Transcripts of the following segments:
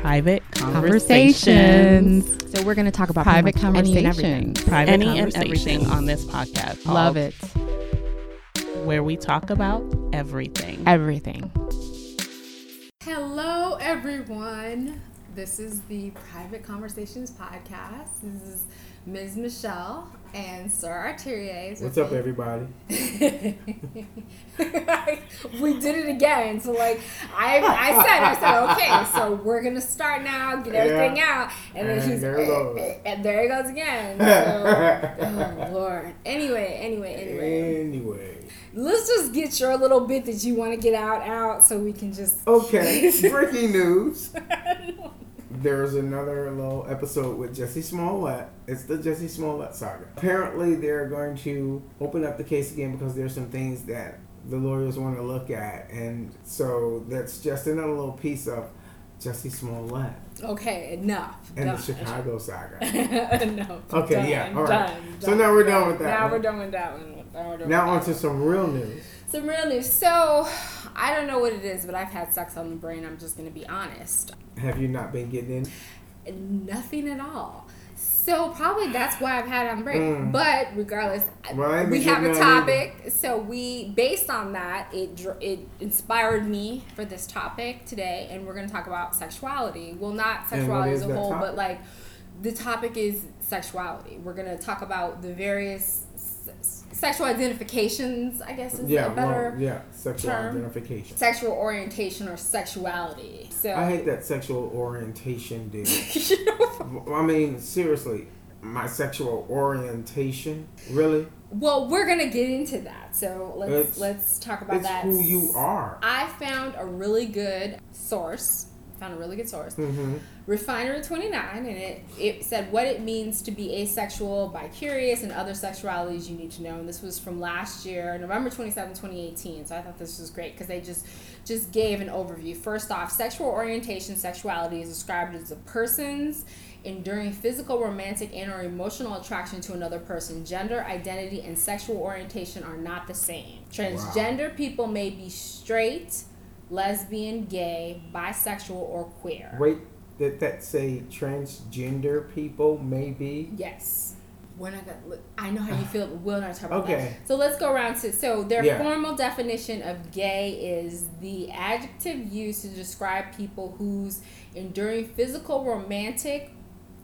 private conversations. conversations. So we're going to talk about Private pretty much any and everything. conversations. Private Any any and and everything on this podcast. Love it. Where we talk about everything. Everything. Hello, everyone. This is the Private Conversations podcast. This is Ms. Michelle and Sir Arterier. What's up, everybody? we did it again. So, like, I, I said, I said, okay, so we're gonna start now, get everything Yeah. out, and then And he's eh, eh, there it goes. and there he goes again. So, oh Lord. Anyway, anyway, anyway. Anyway, Let's just get your little bit that you want to get out out, so we can just. okay. Breaking news. There's another little episode with Jussie Smollett. It's the Jussie Smollett saga. Apparently, they're going to open up the case again because there's some things that the lawyers want to look at, and so that's just another little piece of Jussie Smollett Okay, enough. and Done. the Chicago saga. no. Okay, done, yeah, all right. Done, So now we're done with that Now one. we're done with that one. Now, we're done Now with on to some real news. some real news. So, I don't know what it is, but I've had sex on the brain. I'm just gonna be honest. Have you not been getting in? Nothing at all. So probably that's why I've had it on the brain. Mm. But regardless, Well, we have a either. topic. So we, based on that, it it inspired me for this topic today, and we're gonna talk about sexuality. Well, not sexuality as a whole, topic? but like the topic is sexuality. We're gonna talk about the various sexual identifications. I guess is Yeah, a better well, yeah, sexual term. identification. sexual orientation or sexuality. So I hate that sexual orientation dude. You know, I mean, seriously, my sexual orientation, really? well, we're gonna get into that. So let's It's- let's talk about It's that. who you are. I found a really good source. Found a really good source. hmm Refinery 29, and it, it said what it means to be asexual, bicurious, and other sexualities you need to know. And this was from last year, November 27, 2018. So I thought this was great because they just just gave an overview. First off, sexual orientation, sexuality is described as a person's enduring physical, romantic, and or emotional attraction to another person. Gender, identity, and sexual orientation are not the same. Transgender people may be straight, lesbian, gay, bisexual, or queer. Wait, did that say transgender people, maybe? Yes. We're not gonna. look, I know how you feel, but we're not talking about Okay. that. So let's go around to. So their Yeah. formal definition of gay is the adjective used to describe people whose enduring physical, romantic,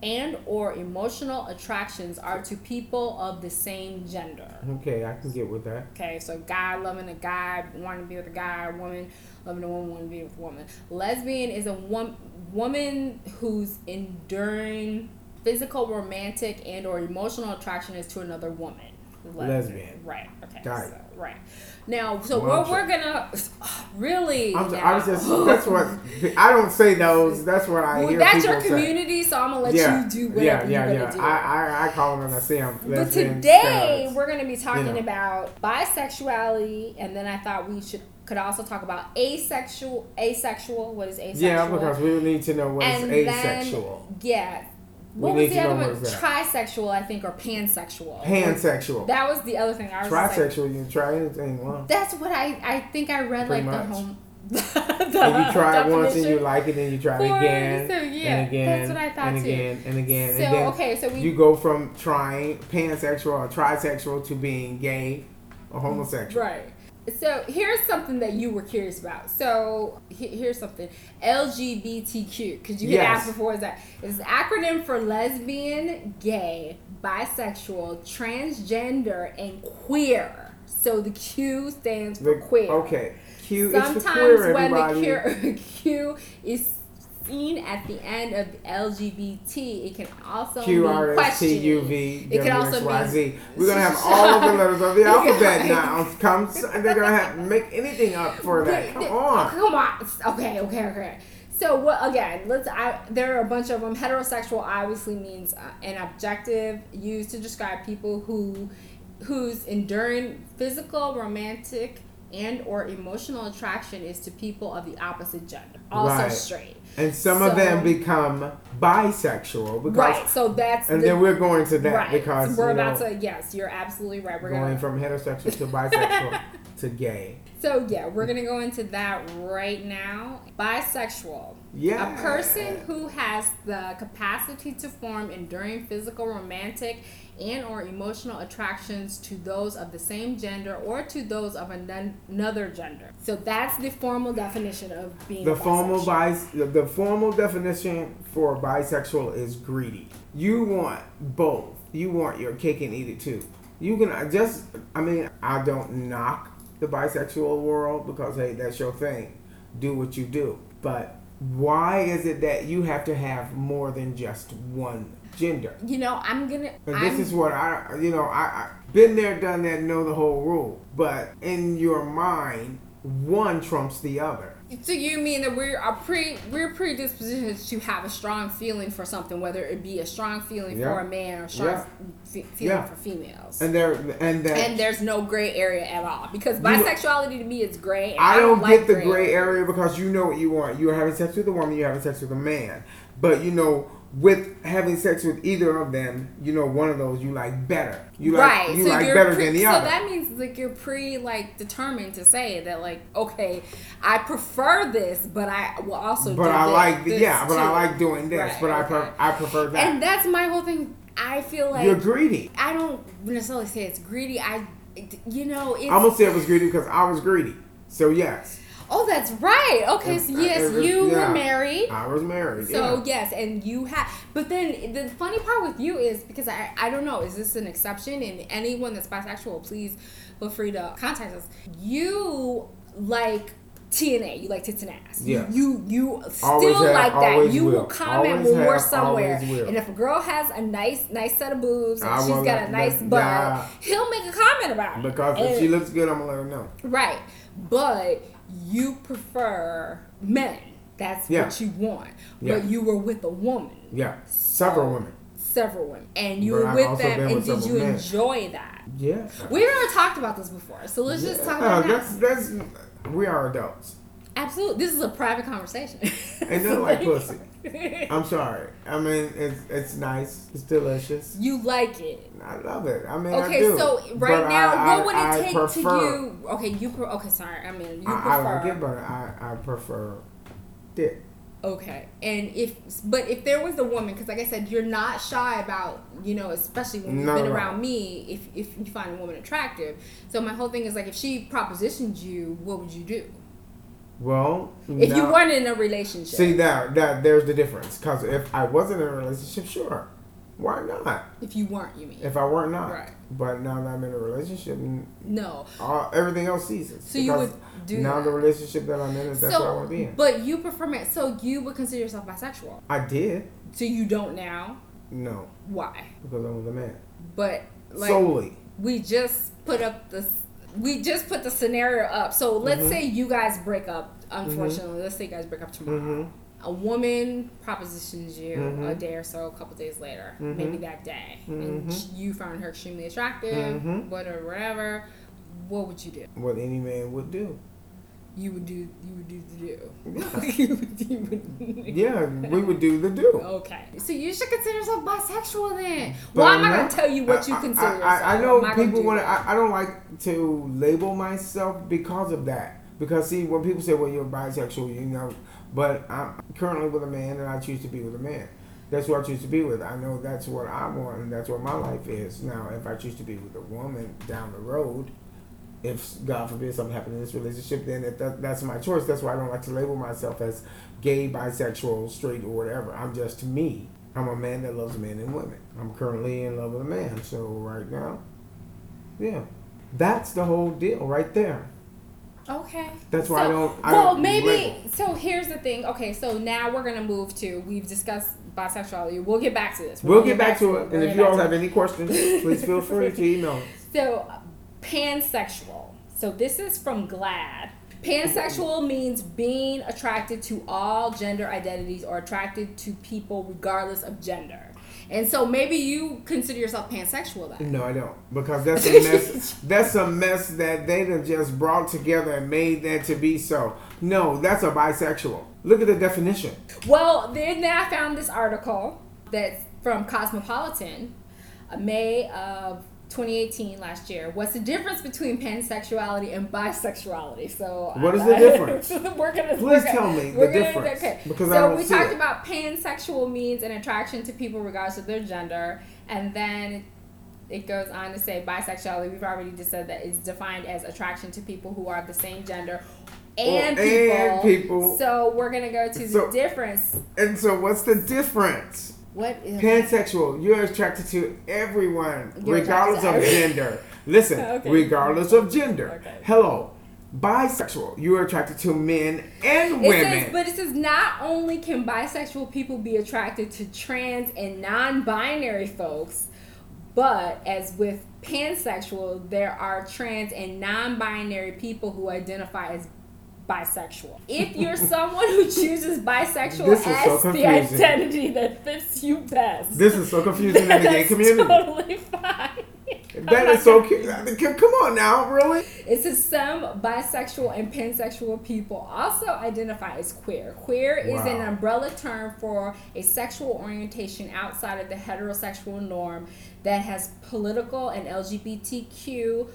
and or emotional attractions are to people of the same gender. Okay, I can get with that. Okay, so guy loving a guy, wanting to be with a guy, woman loving a woman, wanting to be with a woman. Lesbian is a wom- woman whose enduring physical, romantic, and or emotional attraction is to another woman. Lesbian. Right. Okay. So- right. Now, so what we're gonna really. I'm, now- I was just, that's what, I don't say those, that's what I Well, hear that's your say. community, so I'm gonna let yeah, you do whatever yeah, you're yeah. gonna do. I, I, I call them and I see them. But today we're to be talking know. about bisexuality, and then I thought we should could also talk about asexual. Asexual. What is asexual? Yeah, because we need to know what is and asexual. Then, yeah. We What need was the to other one? what is that. Trisexual, I think, or pansexual. Pansexual. That was the other thing I was. gonna. Trisexual, you can try anything once. That's what I I think I read Pretty like the much. home. And you try it once and you like it, and you try it For- again, so, yeah, and again, that's what I thought and too. again, and again, So and then okay, so we you go from trying pansexual or trisexual to being gay or homosexual. Right. So here's something that you were curious about. So here's something LGBTQ because you had Yes. asked before. Is that is an acronym for lesbian, gay, bisexual, transgender, and queer. So the Q stands for The- queer. Okay, Q is for Sometimes queer, when everybody. the Q, Q is seen at the end of LGBT, it can also Q mean question. T U V It can also X Y mean- We're gonna have all of the letters of the alphabet now. Come, they're gonna have make anything up for that. Come on. Come on. Okay, okay, okay. So what again? Let's. I, there are a bunch of them. Heterosexual obviously means uh, an objective used to describe people who, whose enduring physical, romantic, and or emotional attraction is to people of the opposite gender. Also Right. straight. And some of them become bisexual because, Right. So that's and the- then we're going to that right. because we're you know, about to. Yes, you're absolutely right. We're going gonna. from heterosexual to bisexual to gay. So yeah, we're gonna go into that right now. Bisexual. Yeah. A person who has the capacity to form enduring physical, romantic, and or emotional attractions to those of the same gender or to those of another gender. So that's the formal definition of being The formal bis- the formal definition for bisexual is greedy. You want both. You want your cake and eat it too. You can just I mean, I don't knock the bisexual world because hey, that's your thing. Do what you do. But why is it that you have to have more than just one gender? You know, I'm gonna. And I'm, this is what I, you know, I, I been there, done that, know the whole rule. But in your mind, one trumps the other. So you mean that we're are pre we're predispositioned to have a strong feeling for something, whether it be a strong feeling Yeah. for a man or a strong Yeah. fe- feeling Yeah. for females. And there, and that And there's no gray area at all because bisexuality to me is gray. I don't like get the gray area because you know what you want. You're having sex with a woman, you're having sex with a man. But you know, with having sex with either of them, you know, one of those you like better. You like right. you so like better pre- than the so other. that means like you're pre like determined to say that like okay, I prefer this, but I will also. but I thi- like this yeah, but I like doing this. Right, but I pre- I prefer that. And that's my whole thing. I feel like You're greedy. I don't necessarily say it's greedy. I, you know, it's. I'm gonna say it was greedy because I was greedy. So yes, oh, that's right. Okay, so yes, you yeah. were married. I was married. So yeah. yes, and you have. But then the funny part with you is because I I don't know is this an exception? And anyone that's bisexual, please feel free to contact us. You like. TNA, you like tits and ass. You- Yeah. You you still have, like that. You will, will. comment Always when we're have, somewhere. will. And if a girl has a nice nice set of boobs and I she's got a nice butt, yeah. he'll make a comment about it. Because if she looks good, I'm gonna let her know. Right. But you prefer men. That's Yeah. what you want. Yeah. But you were with a woman, Yeah, several women. several women, and you But were with them, and with did you men. enjoy that? Yeah. We've never talked about this before, so let's just talk about that's that. that's we are adults. Absolutely. This is a private conversation. Ain't nothing like pussy. I'm sorry. I mean, it's it's nice. It's delicious. You like it. I love it. I mean, I Okay, do. so right But now, I- what would it I- I take to you? Okay, you. Okay, sorry. I mean, you I, prefer. I like it, but I I prefer dick. Okay, and if but if there was a woman, because like I said, you're not shy about you know, especially when you've Not been all. around me. If if you find a woman attractive, so my whole thing is like, if she propositioned you, what would you do? Well, If you weren't in a relationship, see that that there's the difference. Because if I wasn't in a relationship, sure, why not? if you weren't, you mean? If I weren't not, Right. but now that I'm in a relationship, no. all, everything else ceases. So you would do now that. the relationship that I'm in is that's what I want to be in. but you prefer men. So you would consider yourself bisexual. I did So you don't now. no Why? because I was a man But like solely. we just put up this we just put the scenario up so let's Mhm. say you guys break up unfortunately let's say you guys break up tomorrow Mhm. A woman propositions you Mhm. a day or so a couple days later Mhm. maybe that day and Mhm. sh- you found her extremely attractive Mhm. whatever whatever what would you do What any man would do. you would do you would do the do Yeah. you would, you would, Yeah, we would do the do. Okay, so you should consider yourself bisexual then. But Why am I gonna not- tell you what you I- I- consider I, yourself? I, I know people want to. I, I don't like to label myself because of that. Because see, when people say, "Well, you're bisexual," you know, but I'm currently with a man, and I choose to be with a man. That's who I choose to be with. I know that's what I want, and that's what my life is. Now, if I choose to be with a woman down the road, if God forbid something happened in this relationship, then if that, that's my choice. That's why I don't like to label myself as gay, bisexual, straight, or whatever. I'm just me. I'm a man that loves men and women. I'm currently in love with a man. So right now, yeah, that's the whole deal right there. Okay. That's why I don't- I well, don't maybe. label. So here's the thing. Okay, so now we're gonna move to. We've discussed bisexuality. We'll get back to this. We'll gonna get back to it. We'll And if you all have it. any questions, please feel free to email us. So, pansexual. So this is from GLAAD. Pansexual means being attracted to all gender identities or attracted to people regardless of gender. And so maybe you consider yourself pansexual then. No, I don't. Because that's a mess. that's a mess that they done just brought together and made that to be so. No, that's a bisexual. Look at the definition. Well, then I found this article that's from Cosmopolitan, uh, May of 2018 last year. What's the difference between pansexuality and bisexuality? So What is the difference? we're gonna Please we're gonna- tell me the difference, okay. because I so we talked it. about pansexual means an attraction to people regardless of their gender, and then it goes on to say bisexuality. We've already just said that it's defined as attraction to people who are the same gender. Oh, and, Well, people. and people. So we're gonna go to So- the difference. And so, what's the difference? What is Pansexual, you're attracted to everyone, You're regardless of gender. Listen, Okay. regardless of gender. Okay. Hello. Bisexual, you're attracted to men and It women. says, but it says not only can bisexual people be attracted to trans and non-binary folks, but as with pansexual, there are trans and non-binary people who identify as bisexual. If you're someone who chooses bisexual as so the identity that fits you best, this is so confusing in the gay community. totally fine. That is so cute. Come on now, really? It says some bisexual and pansexual people also identify as queer. Queer is an umbrella term for a sexual orientation outside of the heterosexual norm that has political and LGBTQ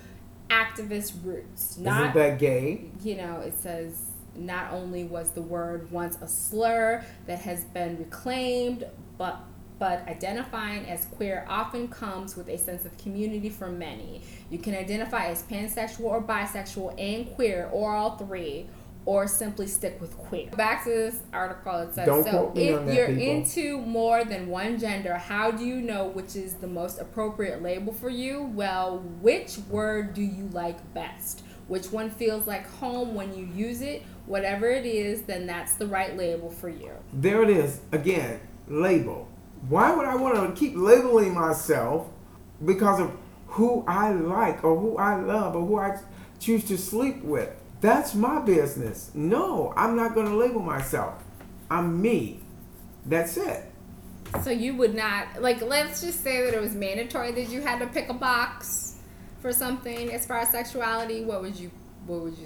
activist roots. Not Isn't that gay? you know, it says not only was the word once a slur that has been reclaimed, but but identifying as queer often comes with a sense of community for many. You can identify as pansexual or bisexual and queer or all three or simply stick with queer. Back to this article it says Don't so if you're people. into more than one gender, how do you know which is the most appropriate label for you? Well, which word do you like best? Which one feels like home when you use it? Whatever it is, then that's the right label for you. There it is. Again, label. Why would I want to keep labeling myself because of who I like or who I love or who I choose to sleep with? That's my business. No, I'm not going to label myself. I'm me. That's it. So you would not like let's just say that it was mandatory that you had to pick a box for something as far as sexuality, what would you what would you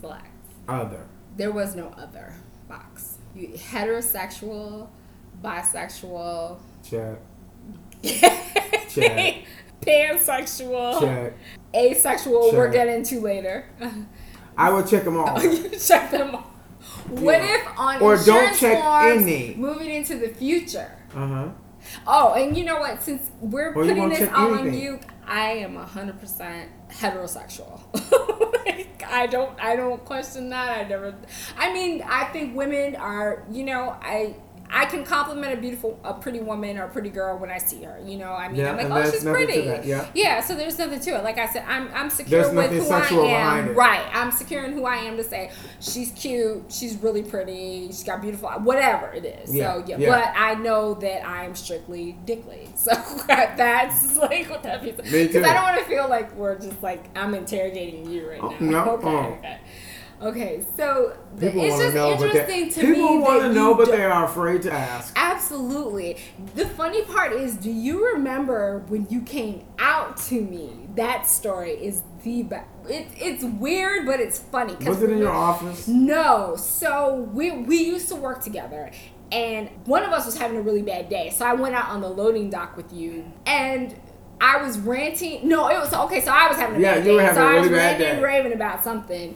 select? Other. There was no other box. You heterosexual, bisexual, Check. Check. pansexual, Check. asexual. We're Check. getting to later. I will check them all. you check them all. What Yeah. if on Or don't check forms, any. moving into the future? Uh huh. Oh, and you know what? Since we're Or putting this all on you, I am hundred percent heterosexual. Like, I don't, I don't question that. I never. I mean, I think women are. You know, I. I can compliment a beautiful, a pretty woman or a pretty girl when I see her. You know, I mean, Yeah, I'm like, oh, she's pretty. yeah. yeah. So there's nothing to it. Like I said, I'm, I'm secure There's with who I am. Right. I'm secure in who I am to say she's cute, she's really pretty, she's got beautiful, whatever it is. Yeah, So yeah, yeah. but I know that I'm strictly dickly. So that's like what that means. Because. I don't want to feel like we're just like I'm interrogating you right Oh, now. no, Okay. Okay. Okay. So th- People it's just know, interesting they, to me. people want to know, but they are afraid to ask. Absolutely. The funny part is, do you remember when you came out to me? That story is the best. It, it's weird, but it's funny. Was it in your office? No. So we we used to work together, and one of us was having a really bad day. So I went out on the loading dock with you, and. I was ranting. No, it was okay. So I was having a Yeah, bad you day. were having so a I was really bad ranting day. raving about something,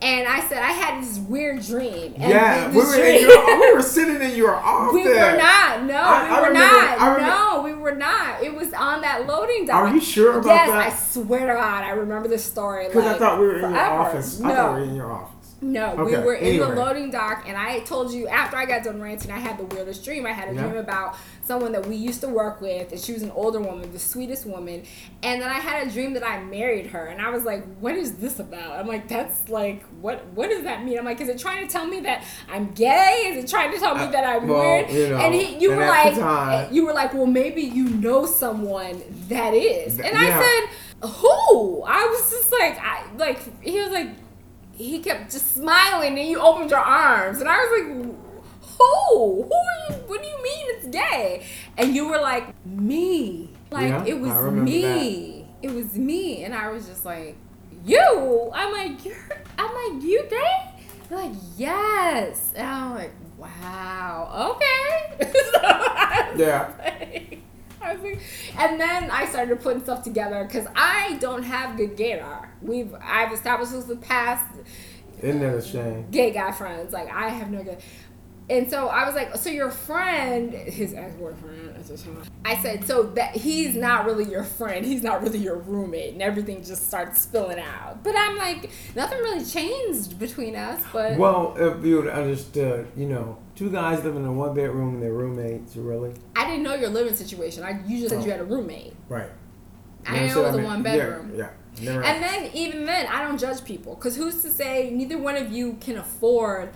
and I said I had this weird dream. And Yeah, the we were, dream- your, we were sitting in your office. we were not. No, I- we I were remember- not. No, we were not. It was on that loading dock. Are you sure about yes, that? Yes, I swear to God, I remember this story. Because like, I thought we were in your forever. office. No, I thought we were in your office. No, we Okay, were in anyway. the loading dock, and I told you after I got done ranting, I had the weirdest dream. I had a Yeah. dream about someone that we used to work with, and she was an older woman, the sweetest woman. And then I had a dream that I married her, and I was like, "What is this about?" I'm like, "That's like, what? What does that mean?" I'm like, "Is it trying to tell me that I'm gay? Is it trying to tell me Uh, that I'm well, weird?" you know, and he, you and were like, time- you were like, "Well, maybe you know someone that is," and Yeah. I said, "Who?" I was just like, I like. He was like he kept just smiling and you opened your arms and I was like who? Who are you? What do you mean it's gay? And you were like, me. Like Yeah, it was me. It was me. And I was just like, you? I'm like, you're I'm like, you gay? They're like, yes. And I'm like, wow, okay. so Yeah. like, Like, and then I started putting stuff together because I don't have good gaydar. We've I've established this with past Isn't that a shame? gay guy friends. Like I have no good. And so I was like, so your friend, his ex boyfriend at the time. I said, so that he's not really your friend. He's not really your roommate, and everything just starts spilling out. But I'm like, nothing really changed between us. But Well, if you would understood, uh, you know, two guys living in a one bedroom and they're roommates, really? I didn't know your living situation. I you just said Oh. you had a roommate. Right. I didn't know it was a one bedroom. Yeah, yeah. Never. And then even then, I don't judge people because who's to say neither one of you can afford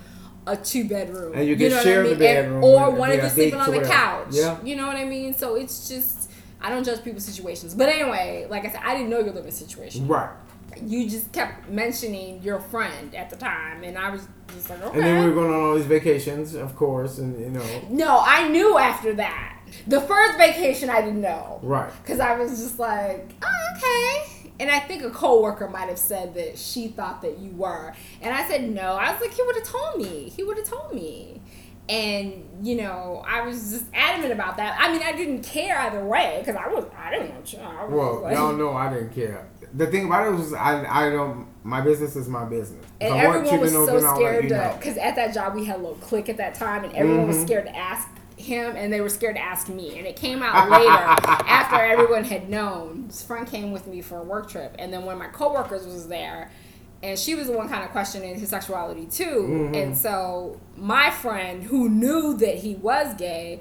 a two bedroom, And you can know what share I the mean? And- bedroom or one of you sleeping on the couch. Yeah. you know what I mean. So it's just I don't judge people's situations. But anyway, like I said, I didn't know your living situation. right. You just kept mentioning your friend at the time, and I was just like, okay. And then we were going on all these vacations, of course, and you know, no, I knew after that. The first vacation, I didn't know. right. Because I was just like, oh, okay. And I think a coworker might have said that she thought that you were. And I said, no. I was like, he would have told me. He would have told me. And, you know, I was just adamant about that. I mean, I didn't care either way because I was, I didn't want you. I Well, like, y'all know I didn't care. The thing about it was, I, I don't. My business is my business. And everyone was so scared you know. because at that job we had a little clique at that time, and everyone was Mhm. scared to ask him, and they were scared to ask me. And it came out later after everyone had known. His friend came with me for a work trip, and then one of my coworkers was there, and she was the one kind of questioning his sexuality too. Mhm. And so my friend, who knew that he was gay,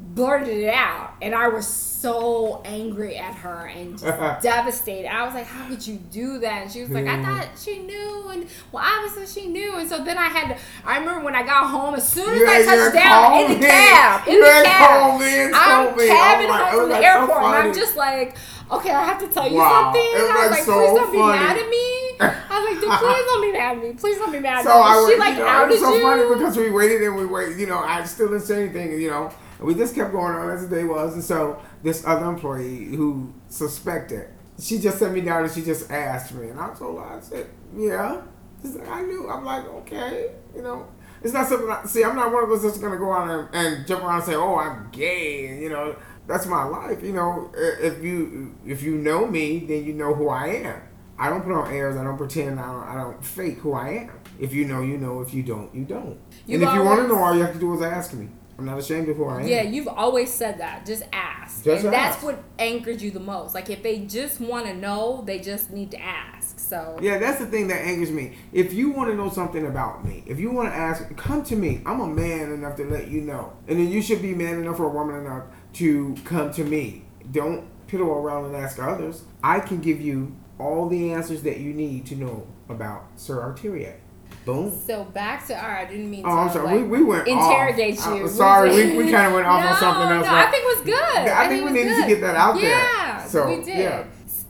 blurted it out, and I was so angry at her and just devastated. I was like, "How could you do that?" And she was like, "I thought she knew, and well, obviously she knew." And so then I had to. I remember when I got home, as soon as You I touched down in the cab, in You the cab, I'm me. cabbing home oh, from the that's so airport, and I'm just like, "Okay, I have to tell you Wow. something." I was like, so "Please don't be mad at me." I was like, "Dude, "Please don't be mad at me. Please don't be mad at So me." I was, she like you know, it was so you. funny because we waited and we waited. You know, I still didn't say anything. You know, and we just kept going on as the day was. And so this other employee who suspected, she just sent me down and she just asked me, and I told her, I said, yeah. Like, I knew. I'm like, okay, you know. It's not something. I, see, I'm not one of those that's gonna go out and, and jump around and say, "Oh, I'm gay," and you know, that's my life. You know, if you if you know me, then you know who I am. I don't put on airs. I don't pretend. I don't, I don't fake who I am. If you know, you know. If you don't, you don't. You've and if you want to know, all you have to do is ask me. I'm not ashamed of who I am. Yeah, you've always said that. Just ask. Just and that's what anchored you the most. Like if they just want to know, they just need to ask. So Yeah, that's the thing that angers me. If you want to know something about me, if you want to ask, come to me. I'm a man enough to let you know. And then you should be man enough or woman enough to come to me. Don't piddle around and ask others. I can give you all the answers that you need to know about Sir Arteriac. Boom. So back to our. I didn't mean Oh, to. I'm sorry. like, we, we went interrogate off. you. Uh, sorry, we, we kind of went off no, on something else. No, but I think it was good. I think it we needed to get that out there. Yeah, So, we did. yeah.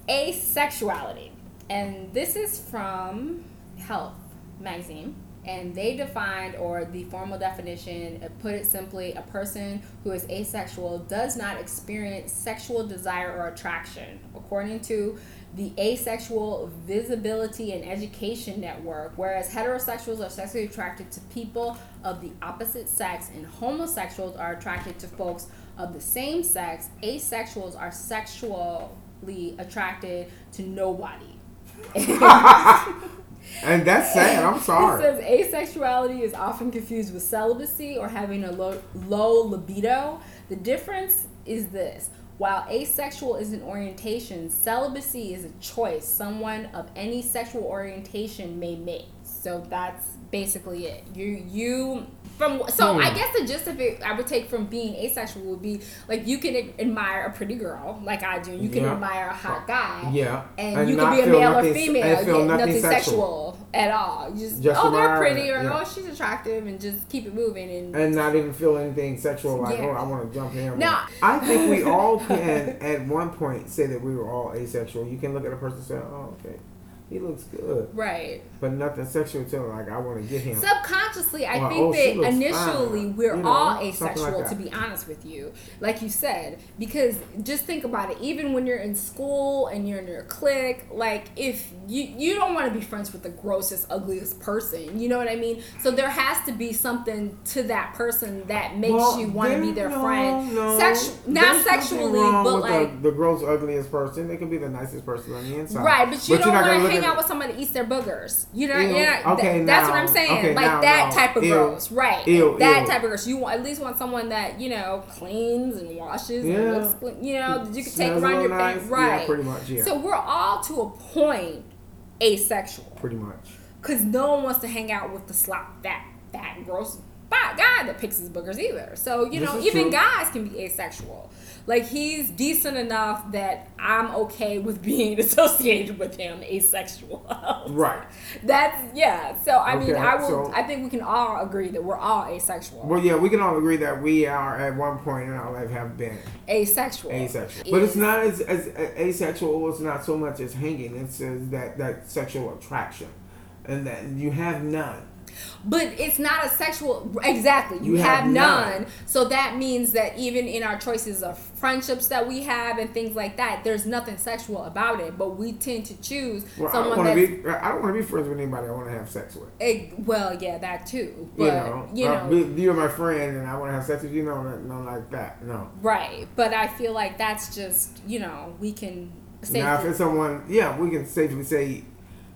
Asexuality, and this is from Health magazine. And they defined, or the formal definition, uh, put it simply, a person who is asexual does not experience sexual desire or attraction. According to the Asexual Visibility and Education Network, whereas heterosexuals are sexually attracted to people of the opposite sex and homosexuals are attracted to folks of the same sex, asexuals are sexually attracted to nobody. And that's sad. I'm sorry. It says asexuality is often confused with celibacy or having a low, low libido. The difference is this. While asexual is an orientation, celibacy is a choice someone of any sexual orientation may make. So that's basically it. You you from so Hmm. I guess the gist of it I would take from being asexual would be like you can admire a pretty girl like I do. You can Yeah. admire a hot guy Yeah. and, you not can be a male or female, and feel nothing, nothing, sexual. sexual. at all. You just, Just oh, they're pretty, or yeah. oh, she's attractive, and just keep it moving. And, and not even feel anything sexual like Yeah. oh I want to jump in. No. I think we all can at one point say that we were all asexual. You can look at a person and say oh okay, he looks good, Right. but nothing sexual to him. Like I want to get him. Subconsciously, I Or, think oh, that initially fine. we're You know, all asexual, like to be honest with you. Like you said, because just think about it. Even when you're in school and you're in your clique, like if you you don't want to be friends with the grossest, ugliest person, you know what I mean? So there has to be something to that person that makes Well, you want to be their no, friend. No, Sexu- not sexually, wrong but like. the, the gross, ugliest person. They can be the nicest person on the inside. Right, but you you're don't want to hang out with somebody that eats their boogers. You know, Ew. yeah. Okay, that's what I'm saying. okay, like now- that now. type of Ew. gross, right? Ew, that type of gross. You want, at least want someone that you know cleans and washes Yeah. and looks, clean, you know, that you can take around your little pants, nice. right? Yeah, pretty much. Yeah, So we're all to a point asexual pretty much. because no one wants to hang out with the slop fat, fat, gross fat guy that picks his boogers either. So you This know, even true. guys can be asexual. Like he's decent enough that I'm okay with being associated with him asexual. Right. That's yeah. So I mean, I will. so- I think we can all agree that we're all asexual. Well, yeah, we can all agree that we are at one point in our life have been asexual. asexual, but it's not as, as asexual. It's not so much as hanging. It's as that that sexual attraction, and that you have none. But it's not a sexual. Exactly. You, You have, have none. none. So that means that even in our choices of friendships that we have and things like that, there's nothing sexual about it. But we tend to choose Well, I someone don't want to be. I don't want to be friends with anybody I want to have sex with. eh, well, yeah, that too. But you know, you Uh, know, you're my friend, and I want to have sex with you. No, no, like that. No. right. But I feel like that's just you know we can. Now, if it's someone, yeah, we can safely say,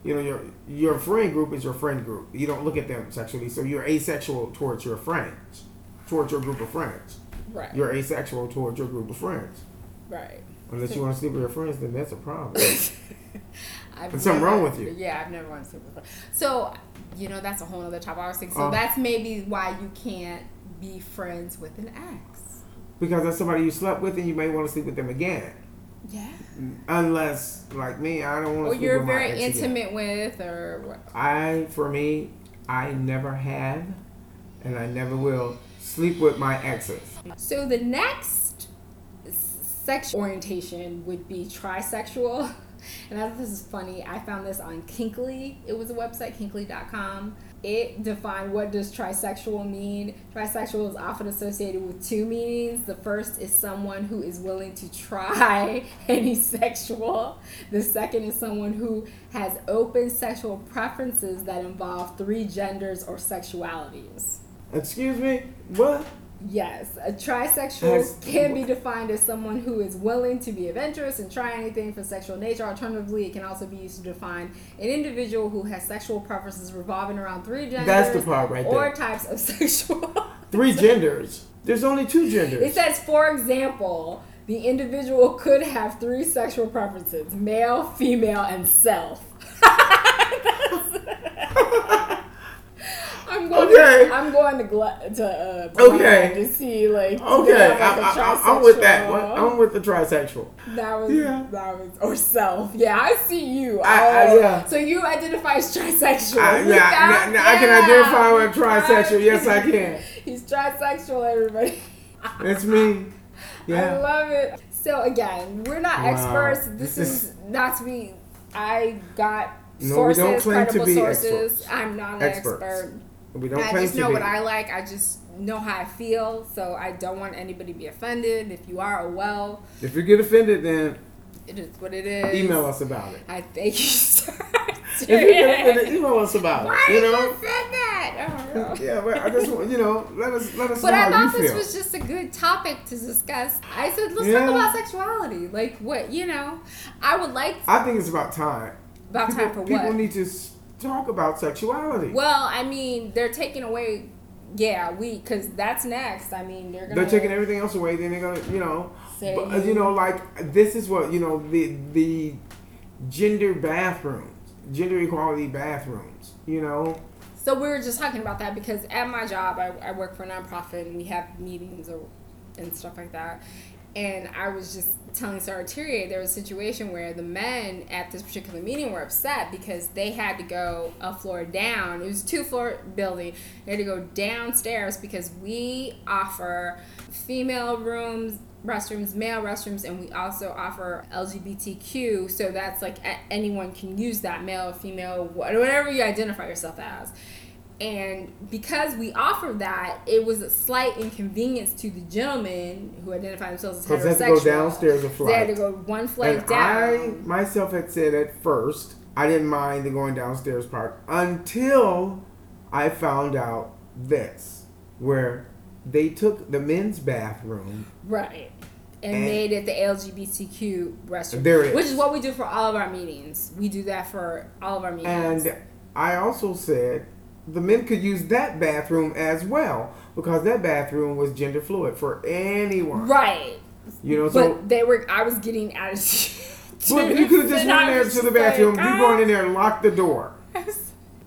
you know, your your friend group is your friend group. You don't look at them sexually, so you're asexual towards your friends, towards your group of friends. right. You're asexual towards your group of friends. right. Unless you want to sleep with your friends, then that's a problem. I've There's something wrong with you. Yeah, I've never wanted to sleep with. So, you know, that's a whole other topic. I was thinking, so Oh. that's maybe why you can't be friends with an ex. because that's somebody you slept with, and you may want to sleep with them again. Yeah. Unless, like me, I don't want to sleep you're with very ex again. intimate with, or what? I, for me, I never have, and I never will sleep with my exes. So the next s- sexual orientation would be trisexual. And I thought this is funny. I found this on Kinkly. It was a website, kinkly.com. It defined what does trisexual mean. Trisexual is often associated with two meanings. The first is someone who is willing to try any sexual. The second is someone who has open sexual preferences that involve three genders or sexualities. Excuse me? What? Yes, a trisexual can be defined as someone who is willing to be adventurous and try anything for sexual nature. Alternatively, it can also be used to define an individual who has sexual preferences revolving around three genders That's the part right or there. types of sexual. Three genders. There's only two genders. it says, for example, the individual could have three sexual preferences: male, female, and self. I'm going. Okay. I'm going to gla- to uh, Okay. To see like to Okay, like, I, I'm with that. I'm with the trisexual. That was Yeah. that was or self. Yeah, I see you. I- I- Oh, yeah. So you identify as trisexual. I, We yeah, got- n- n- I can yeah. identify with trisexual. Yes, I can. He's trisexual, everybody. It's me. I love it. So again, we're not Wow. experts. This, This is, not to be. I got No, we sources, don't claim to be sources. experts. I'm not an expert. We don't I just to know what I like. I just know how I feel. So I don't want anybody to be offended. If you are, oh well. If you get offended, then It is what it is. email us about it. I thank you, sir. If you get offended, email us about Why it. You know. you say that? I don't. Yeah, but I just want you know let us let us But know I how you thought this feel. was just a good topic to discuss. I said, let's Yeah. talk about sexuality. Like what, you know? I would like I think it's about time. about people, time for what? people need to talk about sexuality. well, I mean, they're taking away. Yeah, we because that's next. I mean, they're gonna. They're taking everything else away. Then they're gonna, you know, but, you you- know, like this is what you know the the gender bathrooms, gender equality bathrooms. You know, So we were just talking about that because at my job, I, I work for a nonprofit and we have meetings or and stuff like that. And I was just telling Sarah Thierry there was a situation where the men at this particular meeting were upset because they had to go a floor down. It was a two floor building. They had to go downstairs because we offer female rooms, restrooms, male restrooms, and we also offer LGBTQ. So that's like anyone can use that, male, female, whatever you identify yourself as. And because we offer that, it was a slight inconvenience to the gentleman who identified themselves as Because they heterosexual. had to go downstairs a They had to go one flight And down. I myself had said at first I didn't mind the going downstairs part until I found out this, where they took the men's bathroom. Right. And, And- made it the LGBTQ restroom. There it is. Which is what we do for all of our meetings. We do that for all of our meetings. And I also said the men could use that bathroom as well because that bathroom was gender fluid for anyone. right. You know, so but they were I was getting out attitude. but you could have just went there to the just like, bathroom. you "Ah." going in there and lock the door.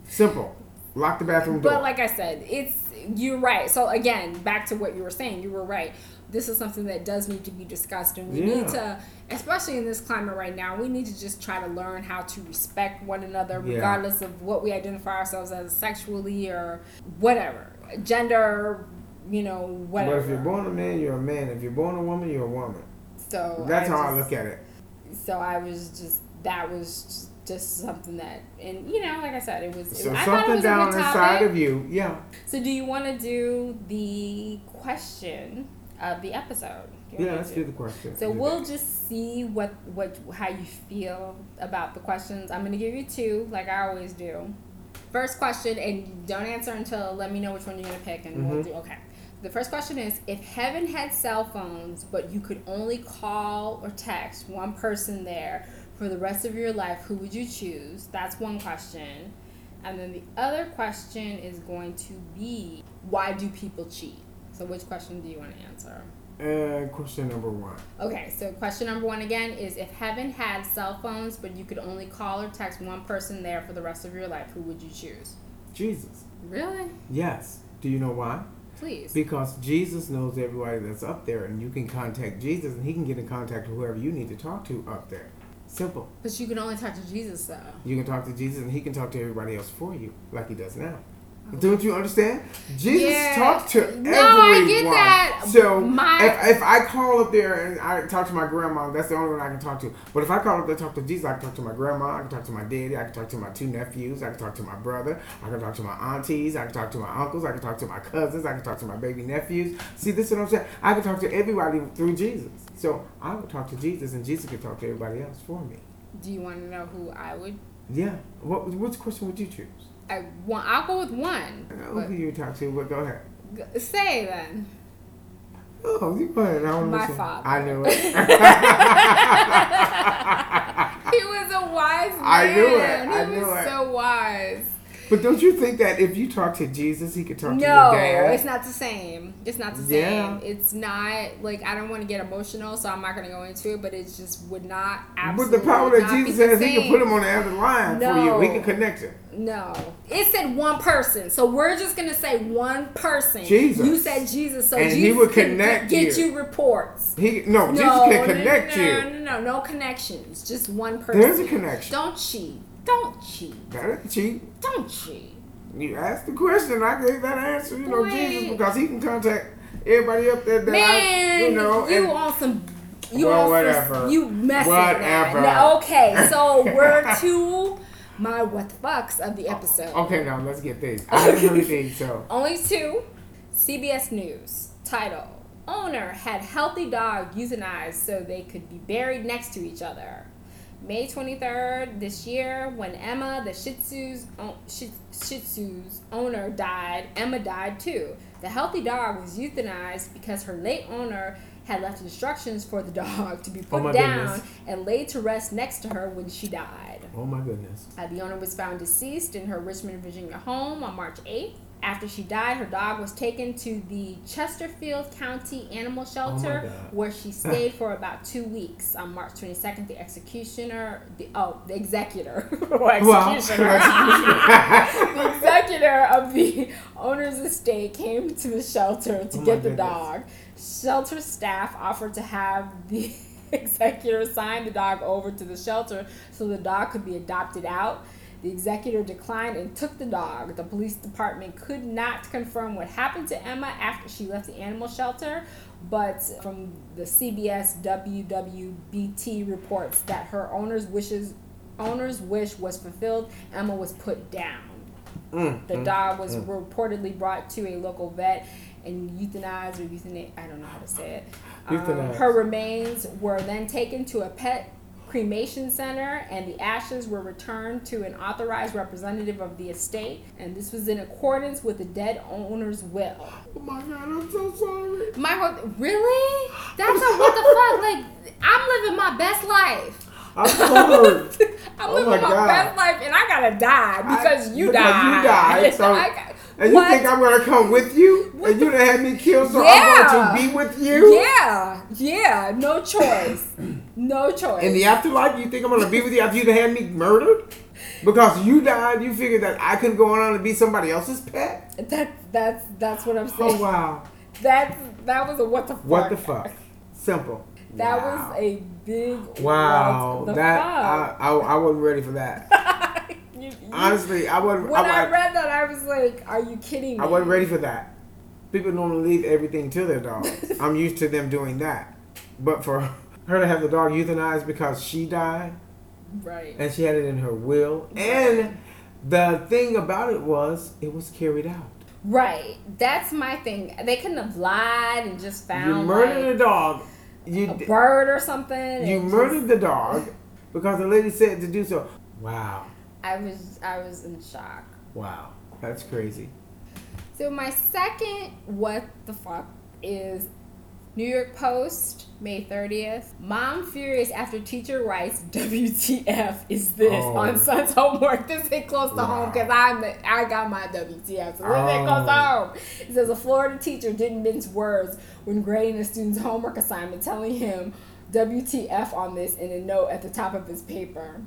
Simple. Lock the bathroom door. But like I said, it's you're right. So again, back to what you were saying, you were right. This is something that does need to be discussed, and we need to, especially in this climate right now, we need to just try to learn how to respect one another, Yeah. regardless of what we identify ourselves as sexually or whatever, gender, you know, whatever. But if you're born a man, you're a man. If you're born a woman, you're a woman. so That's how I look at it. So I was just that was just, just something that, and you know, like I said, it was. So I thought it something was a down inside of you, yeah. So do you want to do the question of the episode? Yeah, let's do the question. So Do we'll that. just see what what how you feel about the questions. I'm gonna give you two, like I always do. First question, and don't answer until let me know which one you're gonna pick, and we'll Mhm. do okay. The first question is: If heaven had cell phones, but you could only call or text one person there for the rest of your life, who would you choose? That's one question. And then the other question is going to be: Why do people cheat? So, which question do you want to answer? Uh, question number one. Okay, so question number one again is if heaven had cell phones, but you could only call or text one person there for the rest of your life, who would you choose? Jesus. Really? Yes. Do you know why? Please. Because Jesus knows everybody that's up there, and you can contact Jesus, and He can get in contact with whoever you need to talk to up there. Simple. But you can only talk to Jesus, though. You can talk to Jesus, and He can talk to everybody else for you, like He does now. Don't you understand? Jesus Yeah. talks to No. I get that. So My- if, if I call up there and I talk to my grandma, that's the only one I can talk to. But if I call up there and talk to Jesus, I can talk to my grandma, I can talk to my daddy, I can talk to my two nephews, I can talk to my brother, I can talk to my aunties, I can talk to my uncles, I can talk to my cousins, I can talk to my baby nephews. See, this is what I'm saying. I can talk to everybody through Jesus. So I would talk to Jesus, and Jesus could talk to everybody else for me. Do you want to know who I would? Yeah. What which question would you choose? I want. I'll go with one. I know who you talk to, but go ahead. Say then. Oh, you go ahead. I My listen. father. I knew it. He was a wise man. I knew it. He I was it. so wise. But don't you think that if you talk to Jesus, he could talk to No, your dad? No, it's not the same. It's not the Yeah. same. It's not like I don't want to get emotional, so I'm not going to go into it. But it just would not. With the power that Jesus has, he can put him on the other line for you. He can connect it. No, it said one person, so we're just gonna say one person. Jesus. You said Jesus, so And Jesus he would can connect get you. you reports. He no, Jesus no, can connect no, you. No, no, no, no connections. Just one person. There's a connection. Don't cheat. Don't cheat. That ain't cheap. Don't cheat. You asked the question, I gave that answer. You know. Jesus, because he can contact everybody up there that Man, I, you know, you and- on some. You Well, whatever. Some, you messing Whatever. now. Okay, so we're to my what the fucks of the episode. Okay, now let's get these. I haven't heard these, so Only two. CBS News. Title Owner had healthy dog euthanized so they could be buried next to each other. May 23rd this year, when Emma, the Shih Tzu's, Shih, Shih Tzu's owner, died, Emma died too. The healthy dog was euthanized because her late owner had left instructions for the dog to be put Oh down goodness. and laid to rest next to her when she died. oh my goodness. Uh, the owner was found deceased in her Richmond, Virginia home on March 8th. After she died, her dog was taken to the Chesterfield County Animal Shelter, Oh where she stayed for about two weeks. On March 22nd, the executioner, the oh, the executor, or Well, executioner, the executor of the owner's estate came to the shelter to Oh get the dog. Shelter staff offered to have the executor sign the dog over to the shelter so the dog could be adopted out. The executor declined and took the dog. The police department could not confirm what happened to Emma after she left the animal shelter, but from the CBS WWBT reports that her owner's wishes owner's wish was fulfilled. Emma was put down. Mm, The mm. dog was reportedly brought to a local vet and euthanized or euthanized. I don't know how to say it. Um, her remains were then taken to a pet cremation center, and the ashes were returned to an authorized representative of the estate. And this was in accordance with the dead owner's will. Oh my god, I'm so sorry. My whole, really? That's a what the fuck? Like I'm living my best life. I'm sorry. I'm Oh living my my, best life, and I gotta die because I- you died. you died, so- I And you What? think I'm gonna come with you? And you done had me killed, so I'm going to be with you? Yeah, yeah, no choice, no choice. In the afterlife, you think I'm gonna be with you after you done had me murdered? Because you died, you figured that I couldn't go on and be somebody else's pet? that that's that's what I'm saying. Oh wow. That that was a what the fuck. What the fuck? Simple. That Wow. was a big Wow. What the That fuck? I, I I wasn't ready for that. Honestly, I wasn't when I, I, read that, I was like, "Are you kidding me?" I wasn't ready for that. People normally leave everything to their dogs. I'm used to them doing that. But for her to have the dog euthanized because she died Right. and she had it in her will. And the thing about it was it was carried out. Right. That's my thing. They couldn't have lied and just found you murdered like, a dog. You a bird or something. you murdered just- the dog because the lady said to do so. Wow. I was I was in shock. Wow. That's crazy. So my second what the fuck is New York Post, May 30th. Mom furious after teacher writes WTF is this Oh. on son's homework. This hit close to home because I'm the, I got my WTF. So this hit close to Oh. home. It says a Florida teacher didn't mince words when grading a student's homework assignment, telling him WTF on this in a note at the top of his paper.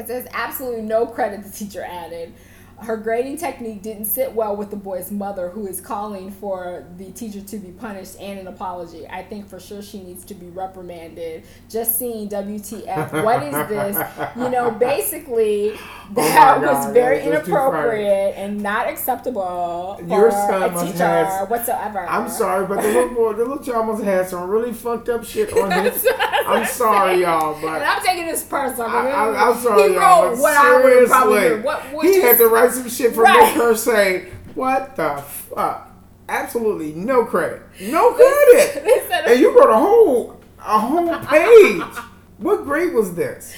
It says absolutely no credit the teacher added. Her grading technique didn't sit well with the boy's mother, who is calling for the teacher to be punished and an apology. I think for sure she needs to be reprimanded. Just seeing WTF, what is this? You know, basically, that Oh my was very too funny. inappropriate and not acceptable for Your son a teacher have- whatsoever. I'm sorry, but the little boy, the little child must have had some really fucked up shit on his. I'm sorry, y'all, And but I'm taking this personal. I, I'm sorry, he y'all. wrote what I would probably seriously. What would he had to write some shit for Right. her saying, "What the fuck." Absolutely no credit, no credit, and you wrote a whole a whole page. what grade was this?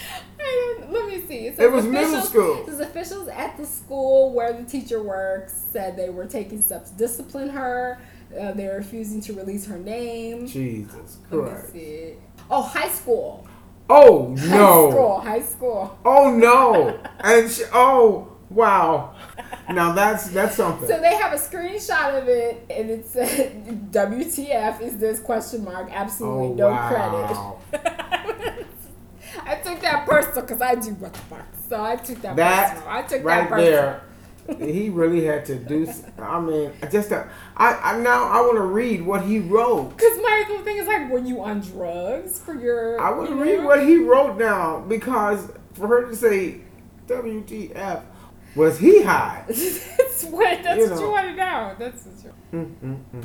Let me see. It, It was middle school. It officials at the school where the teacher works said they were taking steps to discipline her. Uh, they're refusing to release her name. Jesus Let me Christ! see. Oh, high school. Oh High no! school. High school. Oh no! And she, oh wow! Now that's that's something. So they have a screenshot of it, and it said, "WTF is this question mark? Absolutely Oh, no wow. credit." I took that personal because I do what the fuck. So I took that, That personal. I took right that personal. there, he really had to do. I mean, just a, I, I now I want to read what he wrote. Because my whole thing is like, were you on drugs for your? I want to read know? what he wrote now because for her to say WTF, was he high? that's what. That's You what you want to know. That's what you. Mm, mm, mm.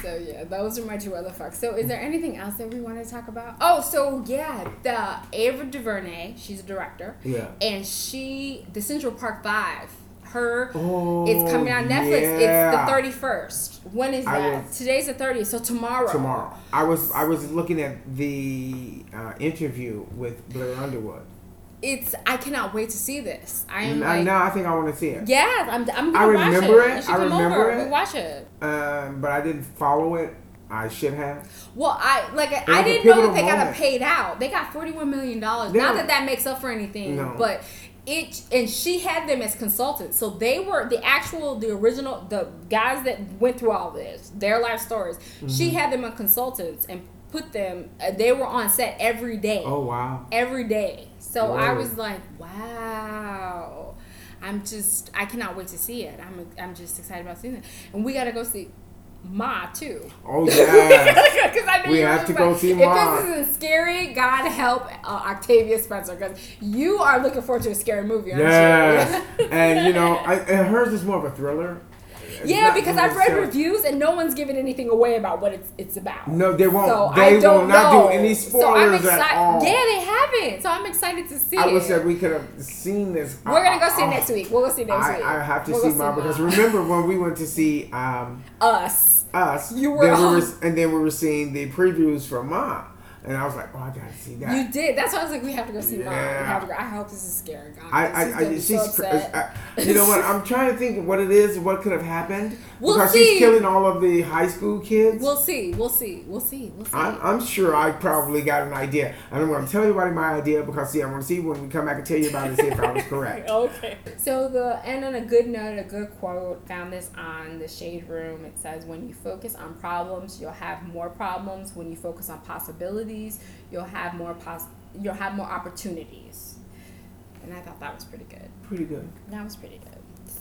So yeah, those are my two other fucks. So is there anything else that we want to talk about? Oh, so yeah, the Ava DuVernay, she's a director, Yeah. and she, the Central Park Five, her. Oh, It's coming on Netflix. It's the thirty first. When is I that? was- Today's the thirtieth. So tomorrow. Tomorrow, I was I was looking at the uh, interview with Blair Underwood. It's. I cannot wait to see this. I am And like. now I think I want to see it. Yes, I'm. I'm gonna I watch remember it. it. I remember over. it. We watch it. Um, but I didn't follow it. I should have. Well, I like I, It didn't know that they got moment. paid out. They got forty one million dollars. Yeah. Not that that makes up for anything, No. but it and she had them as consultants. So they were the actual, the original, the guys that went through all this, their life stories. She Mm-hmm. had them on consultants and put them. Uh, they were on set every day. Oh wow. every day. So I was like, wow. I'm just, I cannot wait to see it. I'm, I'm just excited about seeing it. And we gotta go see. Ma too. Oh yeah. Because I We have to go see Ma. If this isn't scary, God help uh, Octavia Spencer because you are looking forward to a scary movie, aren't yes. you? and you know, I, and hers is more of a thriller. It's yeah, because I've read necessarily- reviews and no one's giving anything away about what it's it's about. No, they won't. So they I will don't not know. do any So spoilers at all. Yeah, they haven't. So I'm excited to see I it. wish that we could have seen this. We're gonna go see it next week. We'll go see it next I, week. I have to We'll see go Ma because remember when we went to see um, us. Us, You were then we were, and then we were seeing the previews for Ma, and I was like, oh, I gotta see that. You did. That's why I was like, we have to go see Ma. We Yeah. have to go. I hope this is scary. God, I, I, I, she's, so upset. I, you know what? I'm trying to think of what it is, what could have happened We'll because see. she's killing all of the high school kids. We'll see. We'll see. We'll see. We'll see. I'm, I'm sure I probably got an idea. And I'm going to tell everybody my idea because, see, I want to see when we come back and tell you about it and see if I was correct. Okay. So the end on a good note, a good quote. Found this on the Shade Room. It says, "When you focus on problems, you'll have more problems. When you focus on possibilities, you'll have more pos- You'll have more opportunities." And I thought that was pretty good. Pretty good. That was pretty good.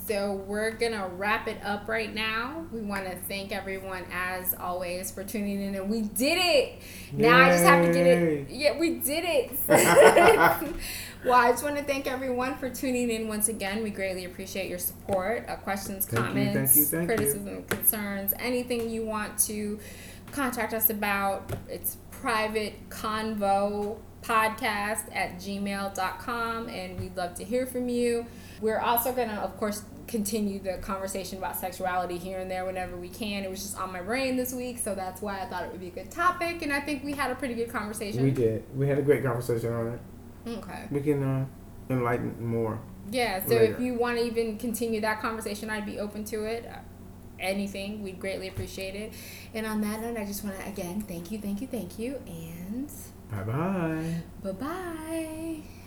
So we're gonna wrap it up right now. We want to thank everyone as always for tuning in, and we did it. Now I just have to get it. Yay. Yeah, we did it. well, I just want to thank everyone for tuning in once again. We greatly appreciate your support. Uh, questions, Thank you, comments, thank you, thank you. criticism, concerns, anything you want to contact us about. It's private convo podcast at gmail.com and we'd love to hear from you. We're also going to, of course, continue the conversation about sexuality here and there whenever we can. It was just on my brain this week, so that's why I thought it would be a good topic, and I think we had a pretty good conversation. We did. We had a great conversation on it. Okay. We can uh, enlighten more. Yeah, so Later. if you want to even continue that conversation, I'd be open to it. Anything, we'd greatly appreciate it. And on that note, I just want to again thank you, thank you, thank you, and Bye bye. bye bye.